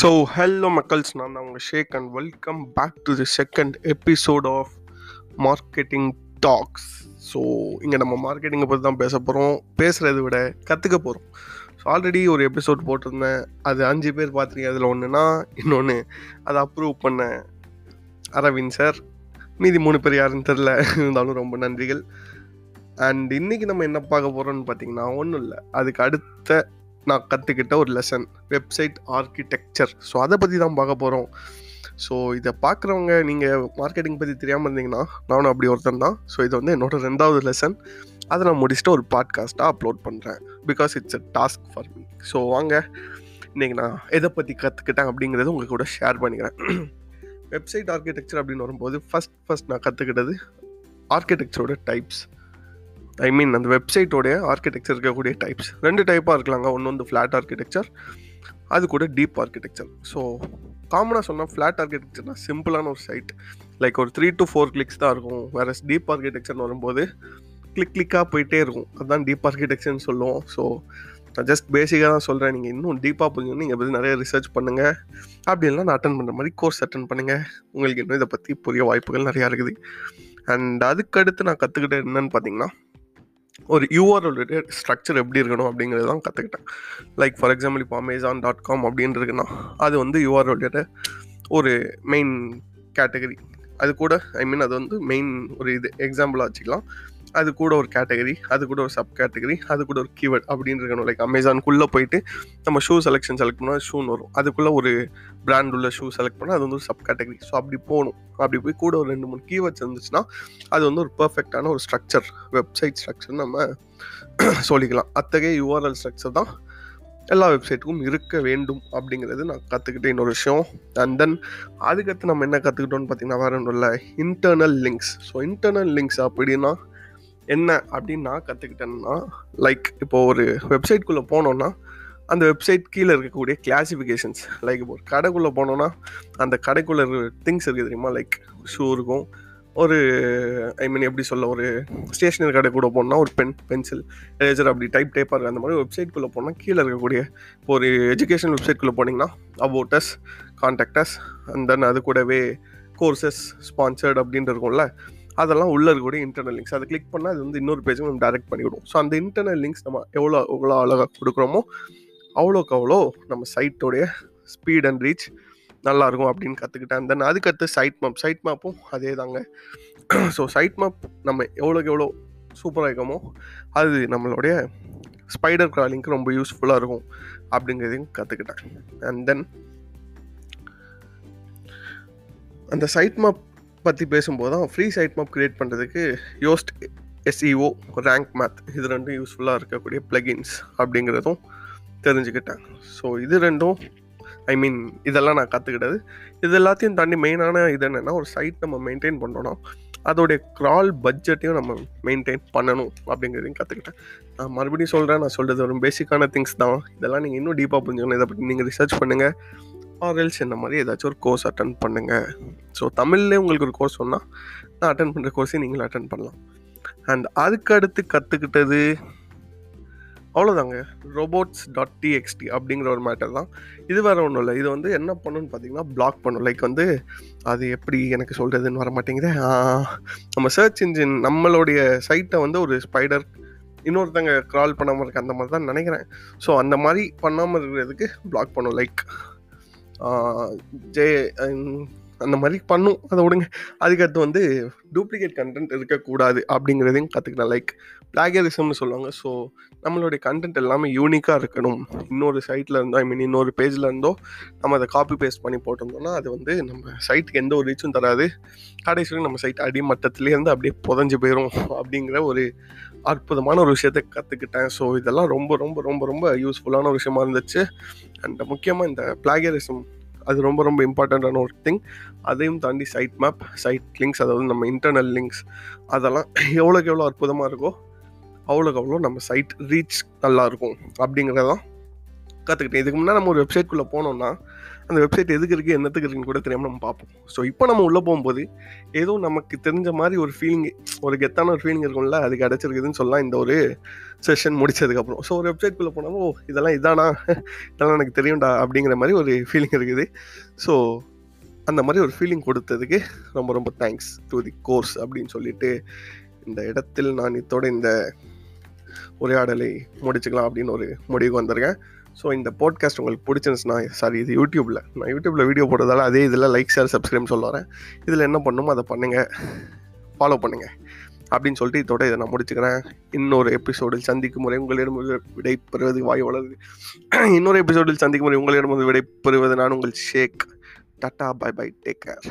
So hello மக்கள்ஸ். நான் தான் உங்கள் Sheikh and welcome back to the second episode of marketing talks so இங்கே நம்ம மார்க்கெட்டிங்கை பற்றி தான் பேச போகிறோம் பேசுகிறத விட கற்றுக்க போகிறோம் ஸோ ஆல்ரெடி ஒரு எபிசோட் போட்டிருந்தேன். அது அஞ்சு பேர் பார்த்துருக்கீங்க அதில் ஒன்றுனா இன்னொன்று அதை அப்ரூவ் பண்ண அரவிந்த் சார் மீதி மூணு பேர் யாருன்னு தெரில இருந்தாலும் ரொம்ப நன்றிகள். அண்ட் இன்றைக்கி நம்ம என்ன பார்க்க போகிறோம்னு பார்த்தீங்கன்னா ஒன்றும் இல்லை. அதுக்கு அடுத்த நான் கற்றுக்கிட்ட ஒரு லெசன் வெப்சைட் ஆர்கிடெக்சர் ஸோ அதை பற்றி தான் பார்க்க போகிறோம் ஸோ இதை பார்க்குறவங்க நீங்கள் மார்க்கெட்டிங் பற்றி தெரியாமல் இருந்தீங்கன்னா நானும் அப்படி ஒருத்தன் தான். ஸோ இது வந்து என்னோடய ரெண்டாவது லெசன் அதை நான் முடிச்சுட்டு ஒரு பாட்காஸ்ட்டாக அப்லோட் பண்ணுறேன் because it's a task for me so வாங்க. இன்றைக்கி நான் எதை பற்றி கற்றுக்கிட்டேன் அப்படிங்கிறது உங்கள் கூட ஷேர் பண்ணிக்கிறேன். வெப்சைட் ஆர்கிடெக்சர் அப்படின்னு வரும்போது ஃபஸ்ட் ஃபஸ்ட் நான் கற்றுக்கிட்டது ஆர்கிடெக்சரோட டைப்ஸ் ஐ மீன் அந்த வெப்சைட்டோடைய ஆர்கிடெக்சர் இருக்கக்கூடிய டைப்ஸ் ரெண்டு டைப்பாக இருக்கலாங்க. ஒன்று வந்து ஃப்ளாட் ஆர்கிடெக்சர் அது கூட டீப் ஆர்கிடெக்சர் ஸோ காமனாக சொன்னால் ஃப்ளாட் ஆர்கிடெக்சர்னா சிம்பிளான ஒரு சைட் லைக் ஒரு த்ரீ டு ஃபோர் கிளிக்ஸ் தான் இருக்கும். வேறு டீப் ஆர்கிடெக்சர்னு வரும்போது கிளிக் கிளிக்காக போயிட்டே இருக்கும். அதுதான் டீப் ஆர்கிடெக்சர்னு சொல்லுவோம். ஸோ நான் ஜஸ்ட் பேசிக்காக தான் சொல்கிறேன் நீங்கள் இன்னும் டீப்பாக புரிஞ்சு நீங்கள் பற்றி நிறைய ரிசர்ச் பண்ணுங்கள் அப்படி இல்லைனா நான் அட்டன் பண்ணுற மாதிரி கோர்ஸ் அட்டன் பண்ணுங்கள் உங்களுக்கு இன்னும் இதை பற்றி புரிய வாய்ப்புகள் நிறையா இருக்குது. அண்ட் அதுக்கடுத்து நான் கற்றுக்கிட்டது என்னன்னு பார்த்தீங்கன்னா ஒரு யூஆர்ஓட ஸ்ட்ரக்சர் எப்படி இருக்கணும் அப்படிங்கிறது தான் கற்றுக்கிட்டேன் லைக் ஃபார் எக்ஸாம்பிள் இப்போ அமேசான் டாட் காம் அப்படின்னு அது வந்து யூஆர்ஓட ஒரு மெயின் கேட்டகரி அது கூட ஐ மீன் அது வந்து மெயின் ஒரு இது. எக்ஸாம்பிளாக வச்சுக்கலாம். அது கூட ஒரு கேட்டகரி அது கூட ஒரு சப் கேட்டகரி அது கூட ஒரு கீவேர்ட் அப்படின்னு இருக்கணும் லைக் அமேசானுக்குள்ளே போயிட்டு நம்ம ஷூ செலெக்ஷன் செலக்ட் பண்ணால் ஷூன்னு வரும். அதுக்குள்ளே ஒரு பிராண்ட் உள்ள ஷூ செலக்ட் பண்ணால் அது வந்து ஒரு சப் கேட்டகரி ஸோ அப்படி போகணும். அப்படி போய் கூட ஒரு ரெண்டு மூணு கீவேர்ட்ஸ் இருந்துச்சுன்னா அது வந்து ஒரு பர்ஃபெக்டான ஒரு ஸ்ட்ரக்சர் வெப்சைட் ஸ்ட்ரக்சர் நம்ம சொல்லிக்கலாம். அத்தகைய யூஆர்எல் ஸ்ட்ரக்சர் தான் எல்லா வெப்சைட்டுக்கும் இருக்க வேண்டும் அப்படிங்கிறது நான் கற்றுக்கிட்ட இன்னொரு விஷயம். அண்ட் தென் அதுக்கடுத்து நம்ம என்ன கற்றுக்கிட்டோம்னு பார்த்தீங்கன்னா வேற ஒன்றும் இல்லை. Internal links so internal links அப்படின்னா என்ன அப்படின்னு நான் கற்றுக்கிட்டேன்னா லைக் இப்போ ஒரு வெப்சைட்குள்ளே போனோன்னா அந்த வெப்சைட் கீழே இருக்கக்கூடிய கிளாசிஃபிகேஷன்ஸ் லைக் இப்போ ஒரு கடைக்குள்ளே போனோன்னா அந்த கடைக்குள்ளே இருக்கிற திங்ஸ் இருக்குது தெரியுமா? லைக் ஷூ இருக்கும். ஒரு ஐ மீன் எப்படி சொல்ல ஒரு ஸ்டேஷனரி கடை கூட போனால் ஒரு பென் பென்சில் எரேசர் அப்படி டைப் டைப்பாக இருக்குது அந்த மாதிரி வெப்சைட்குள்ளே போனால் கீழே இருக்கக்கூடிய இப்போ ஒரு எஜுகேஷன் வெப்சைட்குள்ளே போனீங்கன்னா அபோட்டஸ் கான்டாக்டஸ் அண்ட் தென் அது கூடவே கோர்சஸ் ஸ்பான்சர்ட் அப்படின்ட்டு இருக்கும்ல. அதெல்லாம் உள்ள இருக்கக்கூடிய இன்டர்னல் லிங்க்ஸ் அதை கிளிக் பண்ணால் அது வந்து இன்னொரு பேஜுக்கு நம்ம டைரக்ட் பண்ணிவிடும் ஸோ அந்த இன்டர்னல் லிங்க்ஸ் நம்ம எவ்வளோ எவ்வளோ அழகாக கொடுக்குறோமோ அவ்வளோக்கு அவ்வளோ நம்ம சைட்டோடைய ஸ்பீட் அண்ட் ரீச் நல்லாயிருக்கும் அப்படின்னு கற்றுக்கிட்டேன் தென் அதுக்கடுத்து சைட் மேப் சைட் மேப்பும் அதே தாங்க. ஸோ சைட் மேப் நம்ம எவ்வளோக்கு எவ்வளோ சூப்பராக இருக்கோமோ அது நம்மளுடைய ஸ்பைடர் கிராலிங்க்கு ரொம்ப யூஸ்ஃபுல்லாக இருக்கும் அப்படிங்கிறதையும் கற்றுக்கிட்டேன் அண்ட் தென் அந்த சைட் மேப் பற்றி பேசும்போது தான் ஃப்ரீ சைட் மேப் க்ரியேட் பண்ணுறதுக்கு யோஸ்ட் எஸ்இஓ ரேங்க் மேத் இது ரெண்டும் யூஸ்ஃபுல்லாக இருக்கக்கூடிய ப்ளகின்ஸ் அப்படிங்கிறதும் தெரிஞ்சுக்கிட்டேன். ஸோ இது ரெண்டும் ஐ மீன் இதெல்லாம் நான் கற்றுக்கிட்டது இது எல்லாத்தையும் தாண்டி மெயினான இது என்னென்னா ஒரு சைட் நம்ம மெயின்டைன் பண்ணோன்னா அதோடைய க்ரால் பட்ஜெட்டையும் நம்ம மெயின்டைன் பண்ணணும் அப்படிங்கிறதையும் கற்றுக்கிட்டேன் நான் மறுபடியும் சொல்கிறேன் நான் சொல்கிறது ஒரு பேசிக்கான திங்ஸ் தான். இதெல்லாம் நீங்கள் இன்னும் டீப்பாக புரிஞ்சுக்கணும். இதை பற்றி நீங்கள் ரிசர்ச் பண்ணுங்கள் ஆர்எல்ஸ் என்ன மாதிரி ஏதாச்சும் ஒரு கோர்ஸ் அட்டன் பண்ணுங்கள் ஸோ தமிழ்லேயே உங்களுக்கு ஒரு கோர்ஸ் சொன்னால் நான் அட்டன் பண்ணுற கோர்ஸையும் நீங்களும் அட்டன் பண்ணலாம். அண்ட் அதுக்கு அடுத்து கற்றுக்கிட்டது அவ்வளோதாங்க ரோபோட்ஸ் டாட் டிஎக்ஸ்டி அப்படிங்கிற ஒரு மேட்டர் தான். இது வேறு ஒன்றும் இல்லை. இது வந்து என்ன பண்ணுன்னு பார்த்தீங்கன்னா பிளாக் பண்ணும். லைக் வந்து அது எப்படி எனக்கு சொல்கிறதுன்னு வர மாட்டேங்குது. நம்ம சர்ச் இன்ஜின் நம்மளுடைய சைட்டை வந்து ஒரு ஸ்பைடர் இன்னொருத்தங்க க்ரால் பண்ணாமல் இருக்க அந்த மாதிரி தான் நினைக்கிறேன். ஸோ அந்த மாதிரி பண்ணாமல் இருக்கிறதுக்கு பிளாக் பண்ணும். Like uh, day and um, அந்த மாதிரி பண்ணும். அதை விடுங்க. அதுக்கடுத்து வந்து டூப்ளிகேட் கண்டென்ட் இருக்கக்கூடாது அப்படிங்கிறதையும் கற்றுக்கிட்டேன் லைக் பிளாகரிசம்னு சொல்லுவாங்க. ஸோ நம்மளுடைய கண்டென்ட் எல்லாமே யூனிக்காக இருக்கணும். இன்னொரு சைட்டில் இருந்தோ ஐ மீன் இன்னொரு பேஜில் இருந்தோ நம்ம அதை காப்பி பேஸ்ட் பண்ணி போட்டிருந்தோம்னா அது வந்து நம்ம சைட்டுக்கு எந்த ஒரு ரீச்சும் தராது. கடைசியில் நம்ம சைட் அடிமட்டத்துலேருந்து அப்படியே புதஞ்சு போயிடும் அப்படிங்கிற ஒரு அற்புதமான ஒரு விஷயத்தை கற்றுக்கிட்டேன் ஸோ இதெல்லாம் ரொம்ப ரொம்ப ரொம்ப ரொம்ப யூஸ்ஃபுல்லான ஒரு விஷயமா இருந்துச்சு. அண்ட் முக்கியமாக இந்த பிளாகரிசம் அது ரொம்ப ரொம்ப இம்பார்ட்டண்ட்டான ஒரு திங் அதையும் தாண்டி சைட் மேப் சைட் லிங்க்ஸ் அதாவது நம்ம இன்டர்னல் லிங்க்ஸ் அதெல்லாம் எவ்வளோக்கு எவ்வளோ அற்புதமாக இருக்கோ அவ்வளோக்கு அவ்வளோ நம்ம சைட் ரீச் நல்லாயிருக்கும் அப்படிங்கிறதான் கற்றுக்கிட்டேன் இதுக்கு முன்னாடி நம்ம ஒரு வெப்சைட்குள்ளே போனோம்னா அந்த வெப்சைட் எதுக்கு இருக்குது என்னத்துக்கு இருக்குன்னு கூட தெரியாமல் நம்ம பார்ப்போம். ஸோ இப்போ நம்ம உள்ளே போகும்போது ஏதோ நமக்கு தெரிஞ்ச மாதிரி ஒரு ஃபீலிங் ஒரு கெத்தான ஒரு ஃபீலிங் இருக்கும்ல அது கிடச்சிருக்குதுன்னு சொல்லலாம் இந்த ஒரு செஷன் முடிச்சதுக்கப்புறம். ஸோ ஒரு வெப்சைட்குள்ளே போனாலும் ஓ இதெல்லாம் இதானா? இதெல்லாம் எனக்கு தெரியும்டா அப்படிங்கிற மாதிரி ஒரு ஃபீலிங் இருக்குது. ஸோ அந்த மாதிரி ஒரு ஃபீலிங் கொடுத்ததுக்கு ரொம்ப ரொம்ப தேங்க்ஸ் டு தி கோர்ஸ் அப்படின்னு சொல்லிட்டு இந்த இடத்தில் நான் இத்தோட இந்த உரையாடலை முடிச்சுக்கலாம் அப்படின்னு ஒரு முடிவுக்கு வந்திருக்கேன். ஸோ இந்த பாட்காஸ்ட் உங்களுக்கு பிடிச்சிருந்துச்சுன்னா சாரி இது யூடியூப்பில் நான் யூடியூப்பில் வீடியோ போடுறதால அதே இதில் லைக் ஷேர் சப்ஸ்கிரைப் சொல்ல வரேன். இதில் என்ன பண்ணுமோ அதை பண்ணுங்கள் ஃபாலோ பண்ணுங்கள் அப்படின்னு சொல்லிட்டு இதோட இதை நான் முடிச்சுக்கிறேன். இன்னொரு எபிசோடில் சந்திக்கும் முறை உங்களிடம் விடை பெறுவது வாய் வளருது இன்னொரு எபிசோடில் சந்திக்கும் முறை உங்களிடம் விடை பெறுவது நான் உங்கள் Sheikh tata bye bye take care